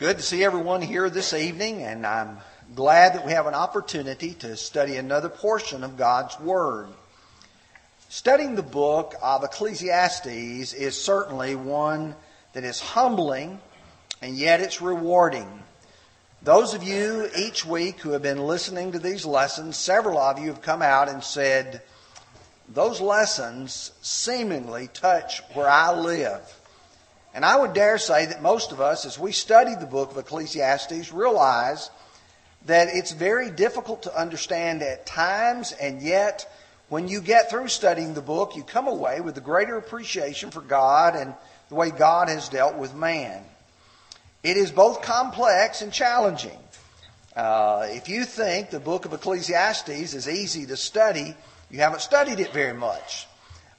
good to see everyone here this evening, and I'm glad that we have an opportunity to study another portion of God's Word. Studying the book of Ecclesiastes is certainly one that is humbling, and yet it's rewarding. Those of you each week who have been listening to these lessons, several of you have come out and said, Those lessons seemingly touch where I live. And I would dare say that most of us, as we study the book of Ecclesiastes, realize that it's very difficult to understand at times, and yet when you get through studying the book, you come away with a greater appreciation for God and the way God has dealt with man. It is both complex and challenging. Uh, if you think the book of Ecclesiastes is easy to study, you haven't studied it very much.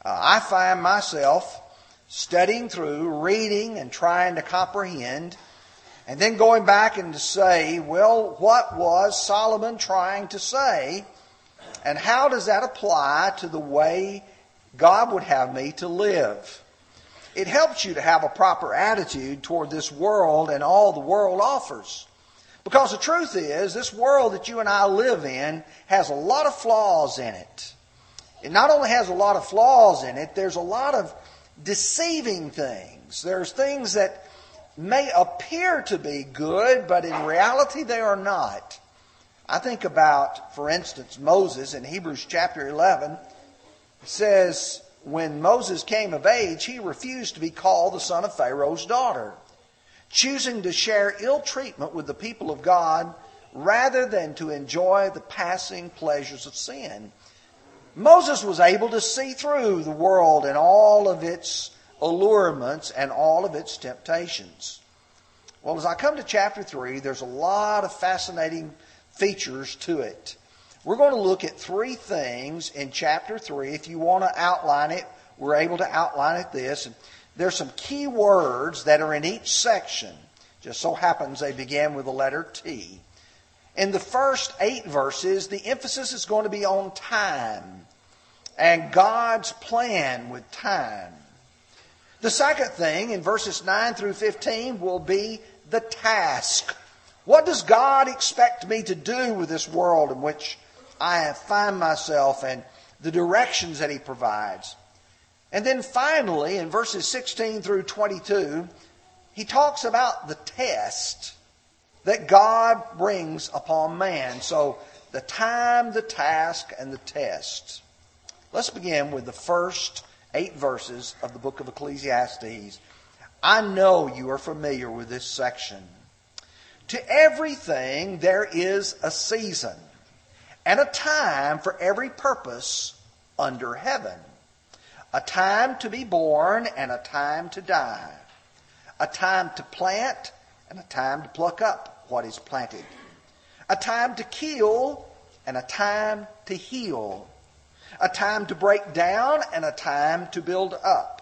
Uh, I find myself studying through, reading, and trying to comprehend, and then going back and to say, well, what was Solomon trying to say? And how does that apply to the way God would have me to live? It helps you to have a proper attitude toward this world and all the world offers. Because the truth is, this world that you and I live in has a lot of flaws in it. It not only has a lot of flaws in it, there's a lot of deceiving things. There's things that may appear to be good, but in reality they are not. I think about, for instance, Moses in Hebrews chapter 11. Says, when Moses came of age, he refused to be called the son of Pharaoh's daughter, choosing to share ill treatment with the people of God rather than to enjoy the passing pleasures of sin. Moses was able to see through the world and all of its allurements and all of its temptations. Well, as I come to chapter 3, there's a lot of fascinating features to it. We're going to look at three things in chapter 3. If you want to outline it, we're able to outline it this. There's some key words that are in each section. Just so happens they begin with the letter T. In the first eight verses, the emphasis is going to be on time and God's plan with time. The second thing in verses 9 through 15 will be the task. What does God expect me to do with this world in which I find myself and the directions that He provides? And then finally, in verses 16 through 22, he talks about the test that God brings upon man. So the time, the task, and the test. Let's begin with the first eight verses of the book of Ecclesiastes. I know you are familiar with this section. To everything there is a season and a time for every purpose under heaven. A time to be born and a time to die. A time to plant and a time to pluck up what is planted, a time to kill and a time to heal, a time to break down and a time to build up,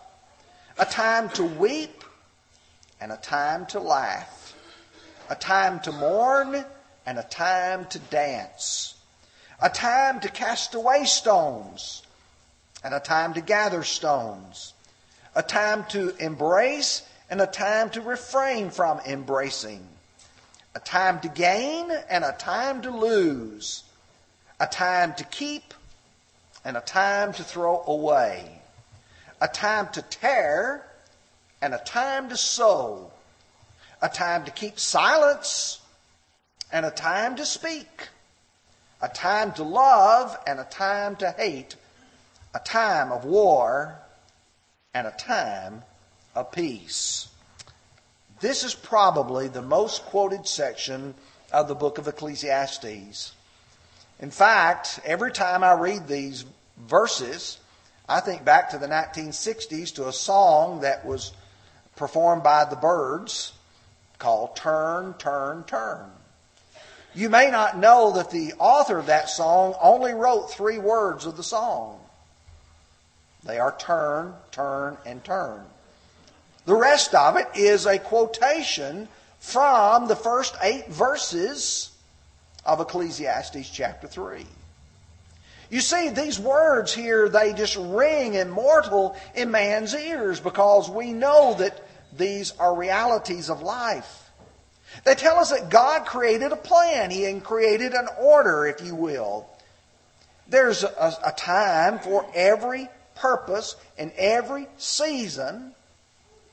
a time to weep and a time to laugh, a time to mourn and a time to dance, a time to cast away stones and a time to gather stones, a time to embrace and a time to refrain from embracing, a time to gain and a time to lose, a time to keep and a time to throw away, a time to tear and a time to sow, a time to keep silence and a time to speak, a time to love and a time to hate, a time of war and a time of peace. This is probably the most quoted section of the book of Ecclesiastes. In fact, every time I read these verses, I think back to the 1960s to a song that was performed by the Byrds called Turn, Turn, Turn. You may not know that the author of that song only wrote three words of the song. They are turn, turn, and turn. The rest of it is a quotation from the first eight verses of Ecclesiastes chapter 3. You see, these words here, they just ring immortal in man's ears because we know that these are realities of life. They tell us that God created a plan. He created an order, if you will. There's a, a time for every purpose and every season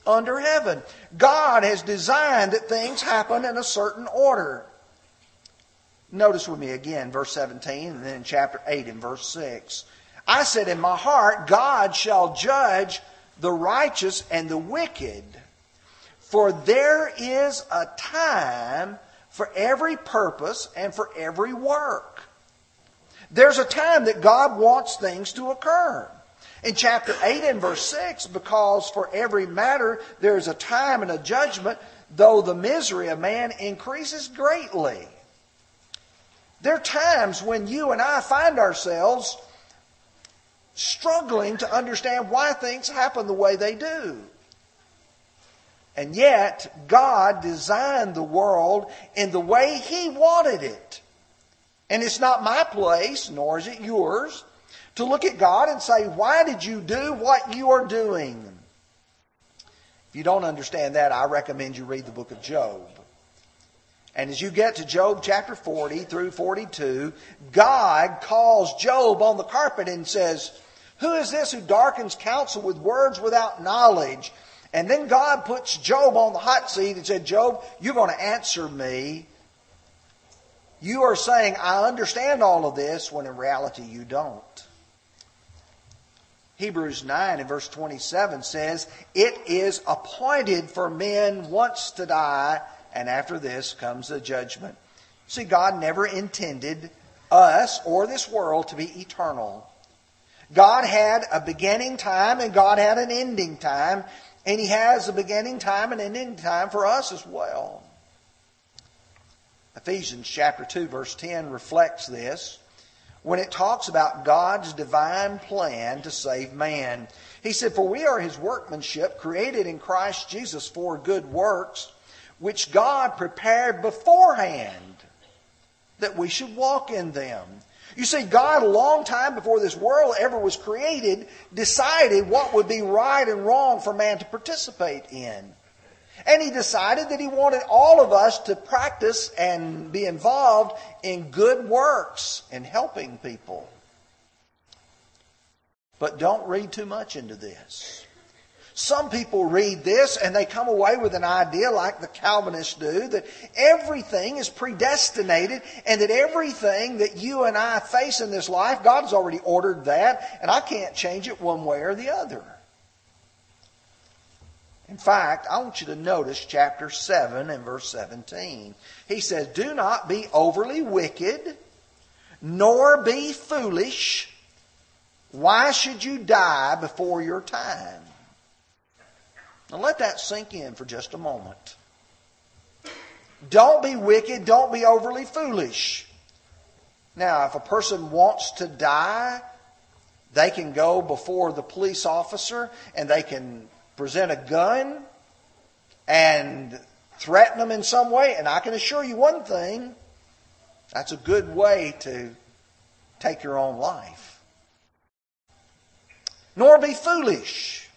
under heaven. God has designed that things happen in a certain order. Notice with me again, verse 17, and then chapter 8 and verse 6. I said in my heart, God shall judge the righteous and the wicked. For there is a time for every purpose and for every work. There's a time that God wants things to occur. In chapter 8 and verse 6, because for every matter there is a time and a judgment, though the misery of man increases greatly. There are times when you and I find ourselves struggling to understand why things happen the way they do. And yet, God designed the world in the way He wanted it. And it's not my place, nor is it yours, to look at God and say, Why did you do what you are doing? If you don't understand that, I recommend you read the book of Job. And as you get to Job chapter 40 through 42, God calls Job on the carpet and says, Who is this who darkens counsel with words without knowledge? And then God puts Job on the hot seat and said, Job, you're going to answer me you are saying, I understand all of this, when in reality you don't. Hebrews 9 and verse 27 says, It is appointed for men once to die, and after this comes the judgment. See, God never intended us or this world to be eternal. God had a beginning time and God had an ending time, and He has a beginning time and an ending time for us as well. Ephesians chapter 2 verse 10 reflects this when it talks about God's divine plan to save man. He said, For we are his workmanship, created in Christ Jesus for good works, which God prepared beforehand that we should walk in them. You see, God, a long time before this world ever was created, decided what would be right and wrong for man to participate in. And he decided that he wanted all of us to practice and be involved in good works and helping people. But don't read too much into this. Some people read this and they come away with an idea like the Calvinists do that everything is predestinated and that everything that you and I face in this life, God has already ordered that and I can't change it one way or the other. In fact, I want you to notice chapter 7 and verse 17. He says, Do not be overly wicked, nor be foolish. Why should you die before your time? Now let that sink in for just a moment. Don't be wicked, don't be overly foolish. Now, if a person wants to die, they can go before the police officer and they can present a gun and threaten them in some way. And I can assure you one thing that's a good way to take your own life. Nor be foolish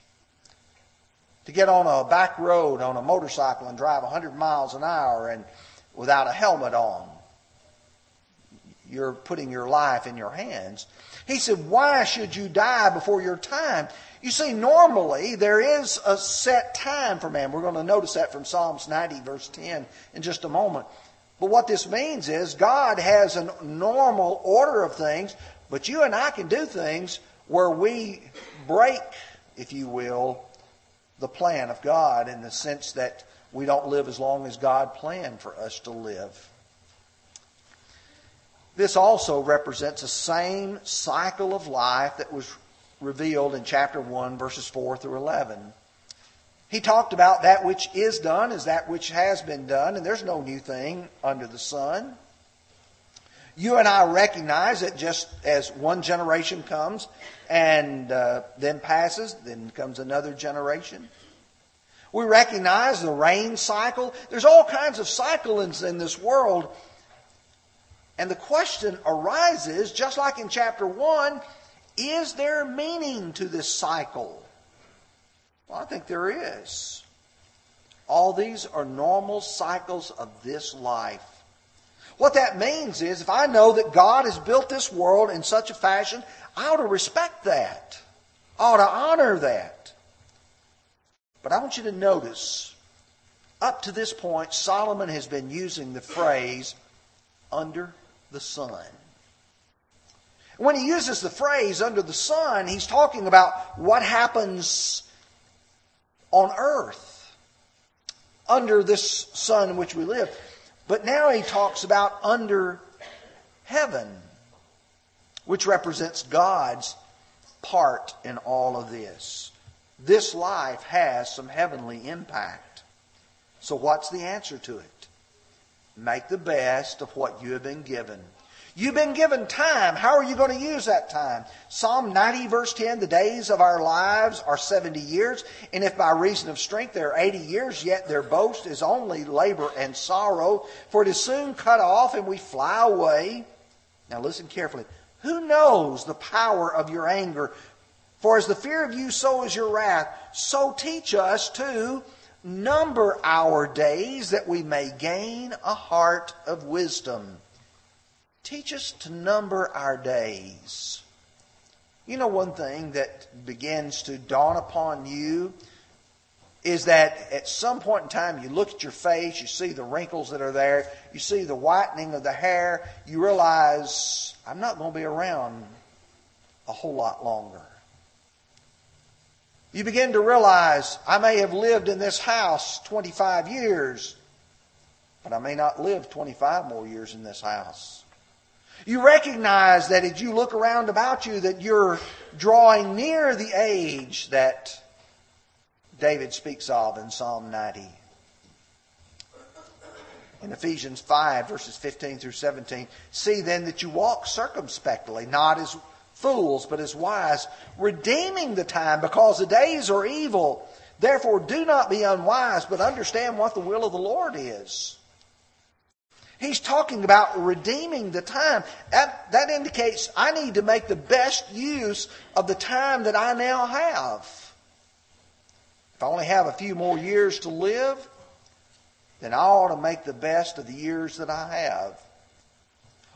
to get on a back road on a motorcycle and drive 100 miles an hour and without a helmet on. You're putting your life in your hands. He said, Why should you die before your time? You see, normally there is a set time for man. We're going to notice that from Psalms 90, verse 10, in just a moment. But what this means is God has a normal order of things, but you and I can do things where we break, if you will, the plan of God in the sense that we don't live as long as God planned for us to live. This also represents the same cycle of life that was revealed in chapter 1, verses 4 through 11. He talked about that which is done is that which has been done, and there's no new thing under the sun. You and I recognize that just as one generation comes and uh, then passes, then comes another generation. We recognize the rain cycle. There's all kinds of cycles in this world. And the question arises, just like in chapter 1, is there meaning to this cycle? Well, I think there is. All these are normal cycles of this life. What that means is if I know that God has built this world in such a fashion, I ought to respect that. I ought to honor that. But I want you to notice, up to this point, Solomon has been using the phrase under the sun. When he uses the phrase under the sun, he's talking about what happens on earth, under this sun in which we live. But now he talks about under heaven, which represents God's part in all of this. This life has some heavenly impact. So, what's the answer to it? Make the best of what you have been given. You've been given time. How are you going to use that time? Psalm 90, verse 10 The days of our lives are 70 years, and if by reason of strength they are 80 years, yet their boast is only labor and sorrow, for it is soon cut off and we fly away. Now listen carefully. Who knows the power of your anger? For as the fear of you, so is your wrath. So teach us to number our days that we may gain a heart of wisdom. Teach us to number our days. You know, one thing that begins to dawn upon you is that at some point in time you look at your face, you see the wrinkles that are there, you see the whitening of the hair, you realize, I'm not going to be around a whole lot longer. You begin to realize, I may have lived in this house 25 years, but I may not live 25 more years in this house. You recognize that as you look around about you that you're drawing near the age that David speaks of in Psalm 90. In Ephesians 5, verses 15 through 17, see then that you walk circumspectly, not as fools, but as wise, redeeming the time because the days are evil. Therefore, do not be unwise, but understand what the will of the Lord is. He's talking about redeeming the time. That, that indicates I need to make the best use of the time that I now have. If I only have a few more years to live, then I ought to make the best of the years that I have.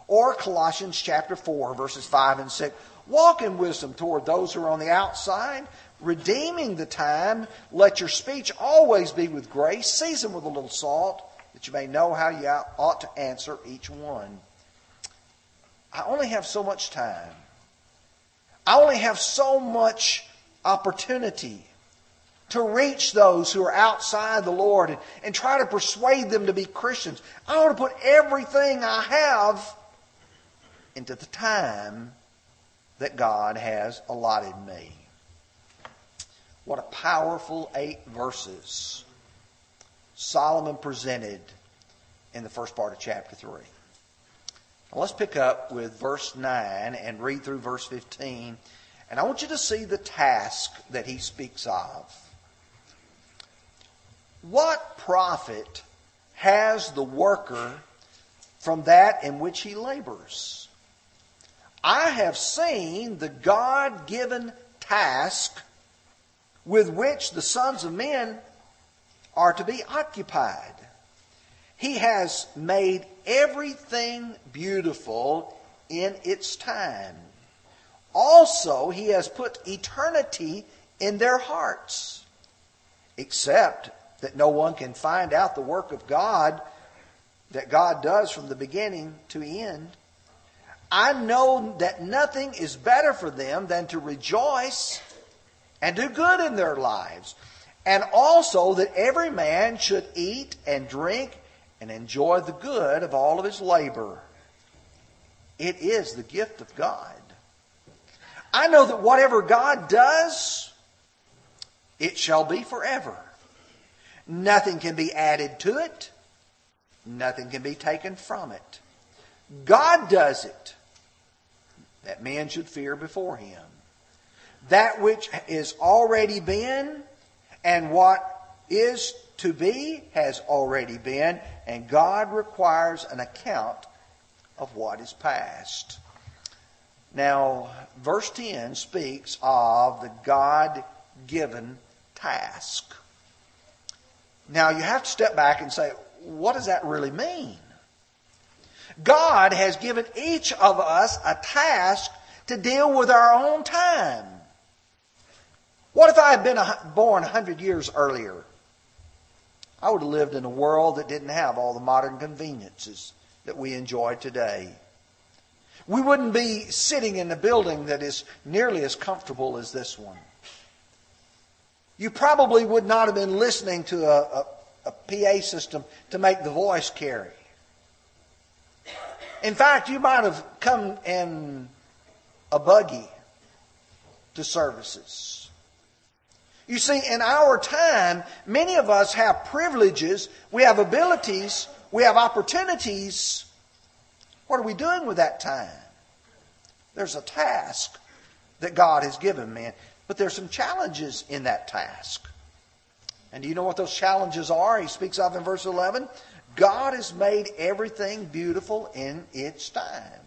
Or Colossians chapter 4, verses 5 and 6. Walk in wisdom toward those who are on the outside, redeeming the time. Let your speech always be with grace, seasoned with a little salt that you may know how you ought to answer each one. I only have so much time. I only have so much opportunity to reach those who are outside the Lord and, and try to persuade them to be Christians. I want to put everything I have into the time that God has allotted me. What a powerful eight verses. Solomon presented in the first part of chapter 3. Now let's pick up with verse 9 and read through verse 15. And I want you to see the task that he speaks of. What profit has the worker from that in which he labors? I have seen the God given task with which the sons of men are to be occupied. He has made everything beautiful in its time. Also, He has put eternity in their hearts, except that no one can find out the work of God that God does from the beginning to end. I know that nothing is better for them than to rejoice and do good in their lives and also that every man should eat and drink and enjoy the good of all of his labor. It is the gift of God. I know that whatever God does, it shall be forever. Nothing can be added to it. Nothing can be taken from it. God does it that man should fear before him. That which is already been and what is to be has already been, and God requires an account of what is past. Now, verse 10 speaks of the God given task. Now you have to step back and say, what does that really mean? God has given each of us a task to deal with our own time. What if I had been born 100 years earlier? I would have lived in a world that didn't have all the modern conveniences that we enjoy today. We wouldn't be sitting in a building that is nearly as comfortable as this one. You probably would not have been listening to a, a, a PA system to make the voice carry. In fact, you might have come in a buggy to services. You see, in our time, many of us have privileges, we have abilities, we have opportunities. What are we doing with that time? There's a task that God has given man, but there's some challenges in that task. And do you know what those challenges are? He speaks of in verse 11. God has made everything beautiful in its time.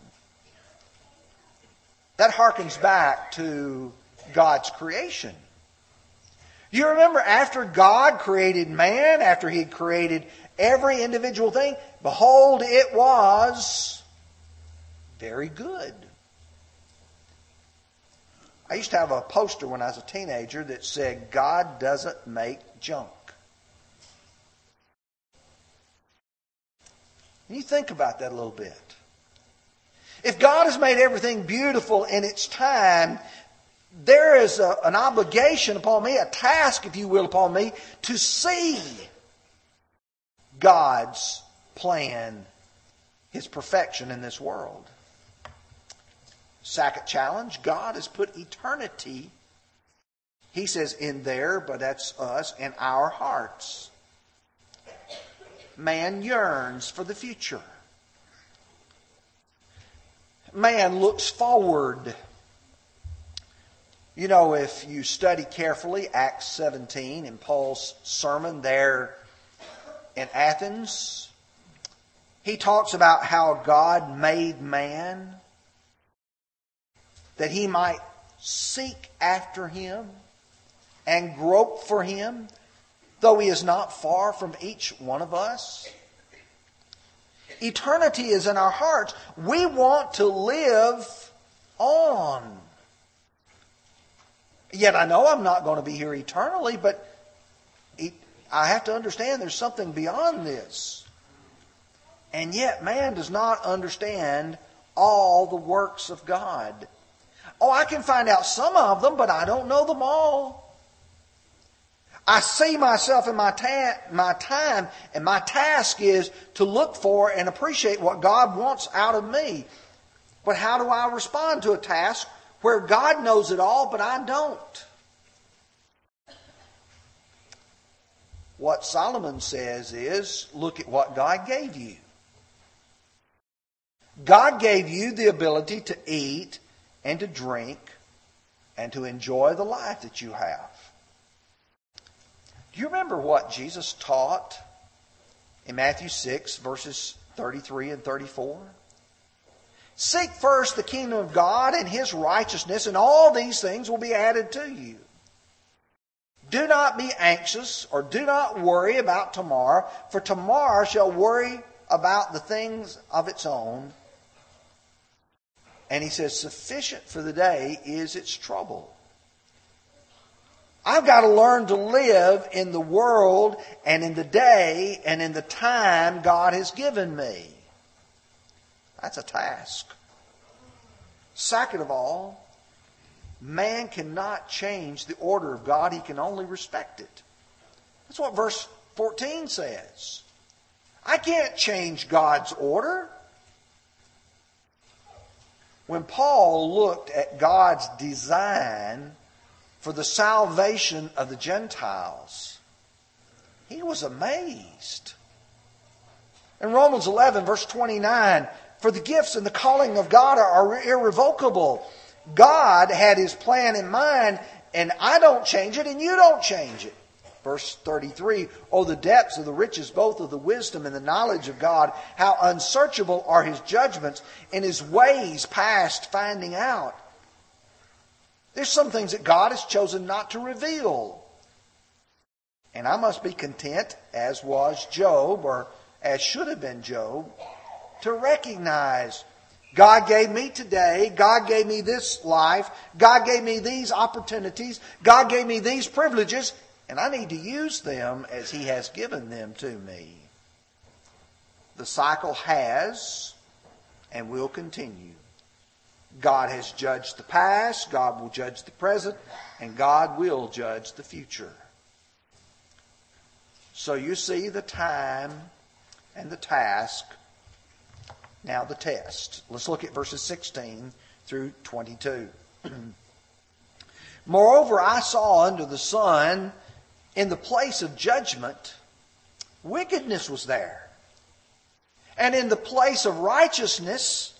That harkens back to God's creation. You remember after God created man, after he had created every individual thing, behold, it was very good. I used to have a poster when I was a teenager that said, God doesn't make junk. You think about that a little bit. If God has made everything beautiful in its time, there is a, an obligation upon me, a task, if you will, upon me, to see God's plan, His perfection in this world. Second challenge God has put eternity, He says, in there, but that's us, in our hearts man yearns for the future. Man looks forward. You know, if you study carefully Acts 17 in Paul's sermon there in Athens, he talks about how God made man that he might seek after him and grope for him though he is not far from each one of us. Eternity is in our hearts. We want to live on. Yet I know I'm not going to be here eternally, but I have to understand there's something beyond this. And yet man does not understand all the works of God. Oh, I can find out some of them, but I don't know them all. I see myself in my, ta- my time, and my task is to look for and appreciate what God wants out of me. But how do I respond to a task where God knows it all, but I don't? What Solomon says is look at what God gave you. God gave you the ability to eat and to drink and to enjoy the life that you have. Do you remember what Jesus taught in Matthew 6, verses 33 and 34? Seek first the kingdom of God and his righteousness, and all these things will be added to you. Do not be anxious or do not worry about tomorrow, for tomorrow shall worry about the things of its own. And he says, Sufficient for the day is its trouble. I've got to learn to live in the world and in the day and in the time God has given me. That's a task. Second of all, man cannot change the order of God, he can only respect it. That's what verse 14 says. I can't change God's order. When Paul looked at God's design for the salvation of the Gentiles. He was amazed. In Romans 11, verse 29, for the gifts and the calling of God are irrevocable. God had his plan in mind, and I don't change it, and you don't change it. Verse 33 Oh, the depths of the riches, both of the wisdom and the knowledge of God, how unsearchable are his judgments, and his ways past finding out. There's some things that God has chosen not to reveal. And I must be content, as was Job, or as should have been Job, to recognize God gave me today, God gave me this life, God gave me these opportunities, God gave me these privileges, and I need to use them as He has given them to me. The cycle has and will continue. God has judged the past, God will judge the present, and God will judge the future. So you see the time and the task. Now the test. Let's look at verses 16 through 22. Moreover, I saw under the sun in the place of judgment, wickedness was there. And in the place of righteousness,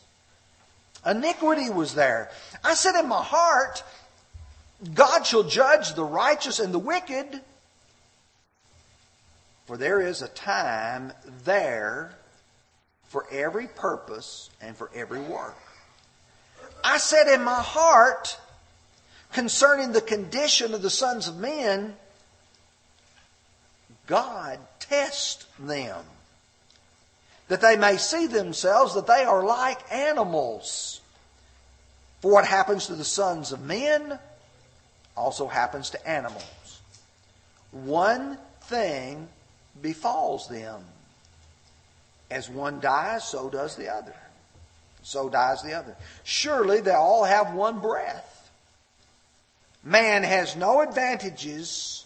iniquity was there. I said in my heart, God shall judge the righteous and the wicked, for there is a time there for every purpose and for every work. I said in my heart concerning the condition of the sons of men, God test them that they may see themselves that they are like animals. For what happens to the sons of men also happens to animals. One thing befalls them. As one dies, so does the other. So dies the other. Surely they all have one breath. Man has no advantages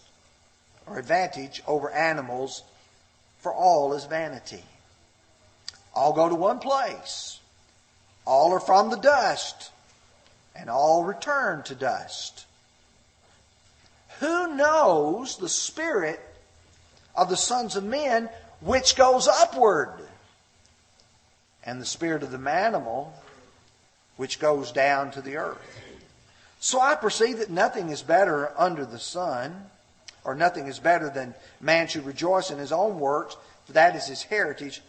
or advantage over animals, for all is vanity. All go to one place. All are from the dust, and all return to dust. Who knows the spirit of the sons of men which goes upward, and the spirit of the animal which goes down to the earth? So I perceive that nothing is better under the sun, or nothing is better than man should rejoice in his own works, for that is his heritage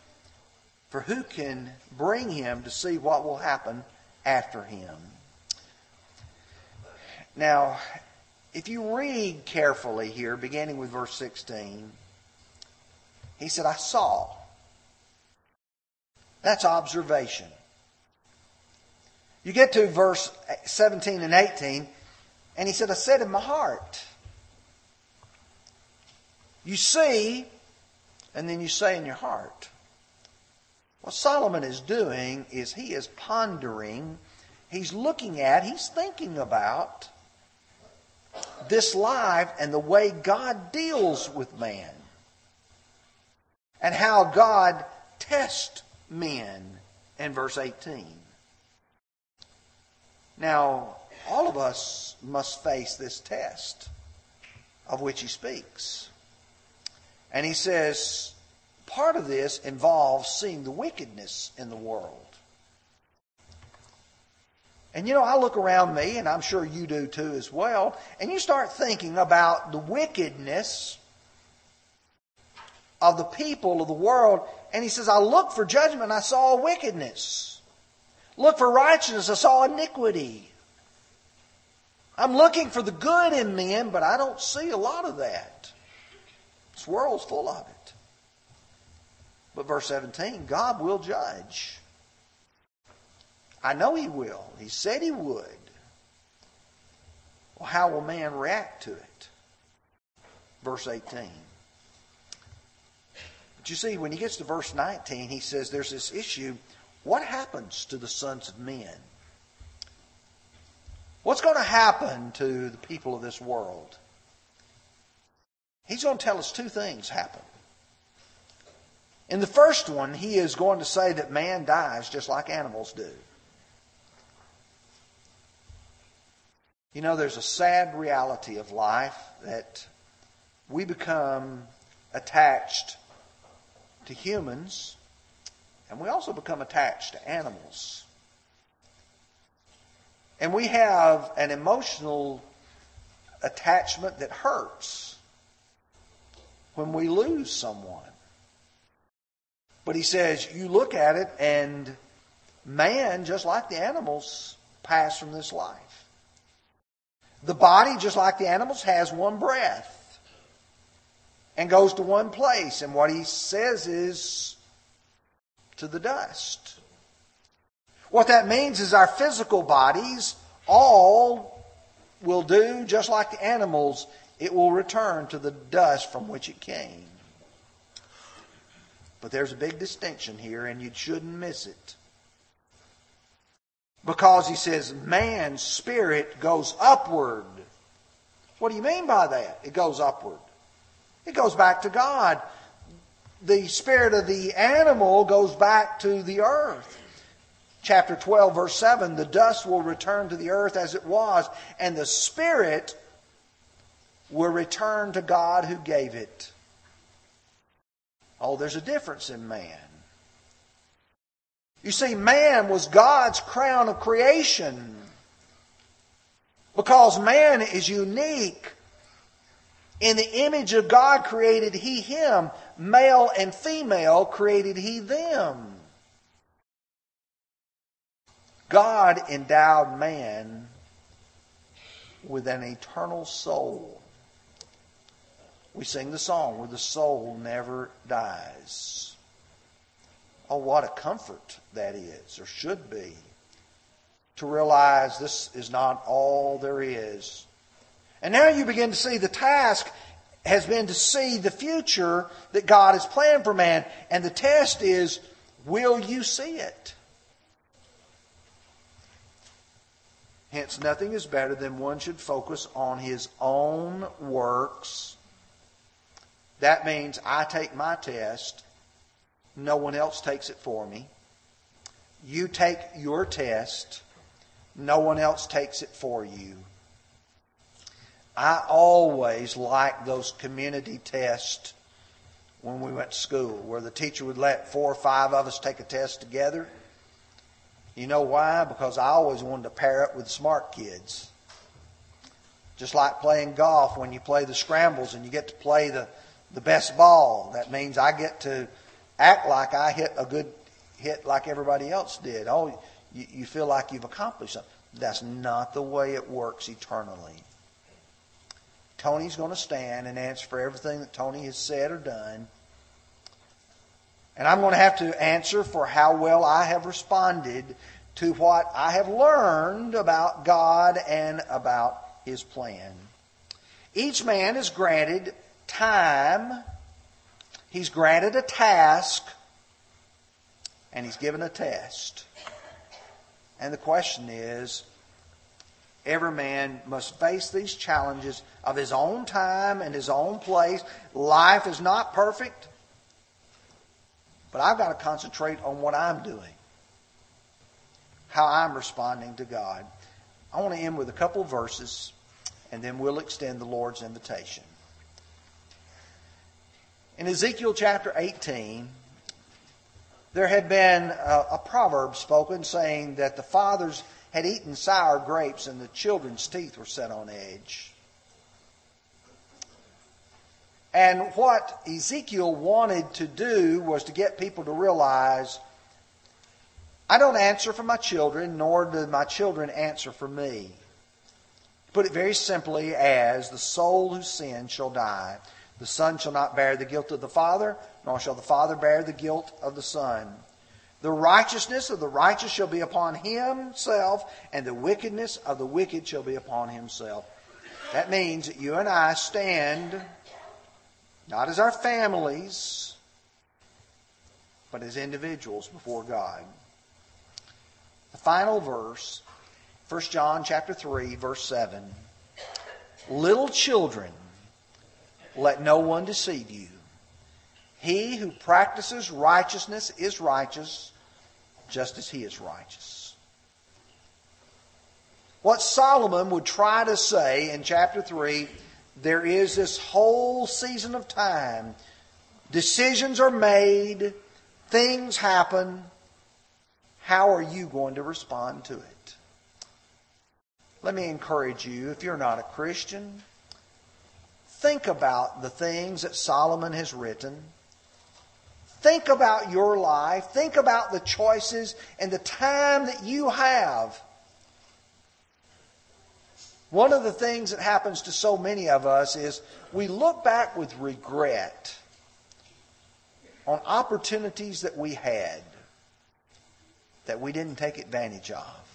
for who can bring him to see what will happen after him? Now, if you read carefully here, beginning with verse 16, he said, I saw. That's observation. You get to verse 17 and 18, and he said, I said in my heart. You see, and then you say in your heart. What Solomon is doing is he is pondering, he's looking at, he's thinking about this life and the way God deals with man. And how God tests men in verse 18. Now, all of us must face this test of which he speaks. And he says, part of this involves seeing the wickedness in the world. And you know, I look around me, and I'm sure you do too as well, and you start thinking about the wickedness of the people of the world. And he says, I looked for judgment, I saw wickedness. Look for righteousness, I saw iniquity. I'm looking for the good in men, but I don't see a lot of that. This world's full of it. But verse 17, God will judge. I know He will. He said He would. Well, how will man react to it? Verse 18. But you see, when he gets to verse 19, he says there's this issue. What happens to the sons of men? What's going to happen to the people of this world? He's going to tell us two things happen. In the first one, he is going to say that man dies just like animals do. You know, there's a sad reality of life that we become attached to humans and we also become attached to animals. And we have an emotional attachment that hurts when we lose someone. But he says, you look at it, and man, just like the animals, pass from this life. The body, just like the animals, has one breath. and goes to one place. And what he says is to the dust. What that means is our physical bodies all will do just like the animals, it will return to the dust from which it came. But there's a big distinction here, and you shouldn't miss it. Because he says, man's spirit goes upward. What do you mean by that? It goes upward. It goes back to God. The spirit of the animal goes back to the earth. Chapter 12, verse 7 the dust will return to the earth as it was, and the spirit will return to God who gave it. Oh, there's a difference in man. You see, man was God's crown of creation. Because man is unique. In the image of God created he him. Male and female created he them. God endowed man with an eternal soul. We sing the song where the soul never dies. Oh, what a comfort that is, or should be, to realize this is not all there is. And now you begin to see the task has been to see the future that God has planned for man. And the test is, will you see it? Hence, nothing is better than one should focus on his own works. That means I take my test, no one else takes it for me. You take your test, no one else takes it for you. I always liked those community tests when we went to school, where the teacher would let four or five of us take a test together you know why? Because I always wanted to pair up with smart kids. Just like playing golf when you play the scrambles and you get to play the, the best ball. That means I get to act like I hit a good hit like everybody else did. Oh, you, you feel like you've accomplished something. That's not the way it works eternally. Tony's going to stand and answer for everything that Tony has said or done. And I'm going to have to answer for how well I have responded to what I have learned about God and about His plan. Each man is granted time, he's granted a task, and he's given a test. And the question is every man must face these challenges of his own time and his own place. Life is not perfect. But I've got to concentrate on what I'm doing, how I'm responding to God. I want to end with a couple verses, and then we'll extend the Lord's invitation. In Ezekiel chapter 18, there had been a, a, proverb spoken saying that the fathers had eaten sour grapes and the children's teeth were set on edge. And what Ezekiel wanted to do was to get people to realize I don't answer for my children, nor do my children answer for me. Put it very simply as the soul who sins shall die. The son shall not bear the guilt of the father, nor shall the father bear the guilt of the son. The righteousness of the righteous shall be upon himself, and the wickedness of the wicked shall be upon himself. That means that you and I stand not as our families, but as individuals before God. The final verse, 1 John chapter 3, verse 7. Little children, let no one deceive you. He who practices righteousness is righteous, just as he is righteous. What Solomon would try to say in chapter 3 there is this whole season of time. Decisions are made, things happen. How are you going to respond to it? Let me encourage you, if you're not a Christian, think about the things that Solomon has written. Think about your life. Think about the choices and the time that you have One of the things that happens to so many of us is we look back with regret on opportunities that we had that we didn't take advantage of.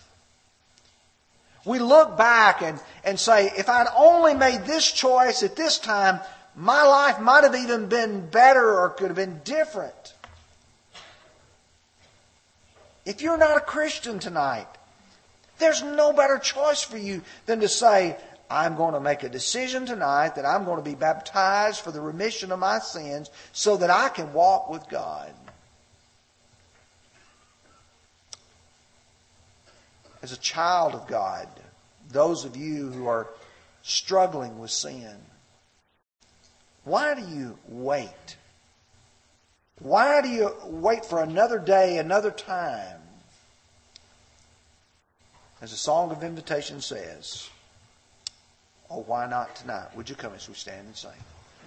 We look back and, and say, if I'd only made this choice at this time, my life might have even been better or could have been different. If you're not a Christian tonight, there's no better choice for you than to say, I'm going to make a decision tonight that I'm going to be baptized for the remission of my sins so that I can walk with God. As a child of God, those of you who are struggling with sin, why do you wait? Why do you wait for another day, another time? As the song of invitation says, Oh, why not tonight? Would you come as we stand and sing?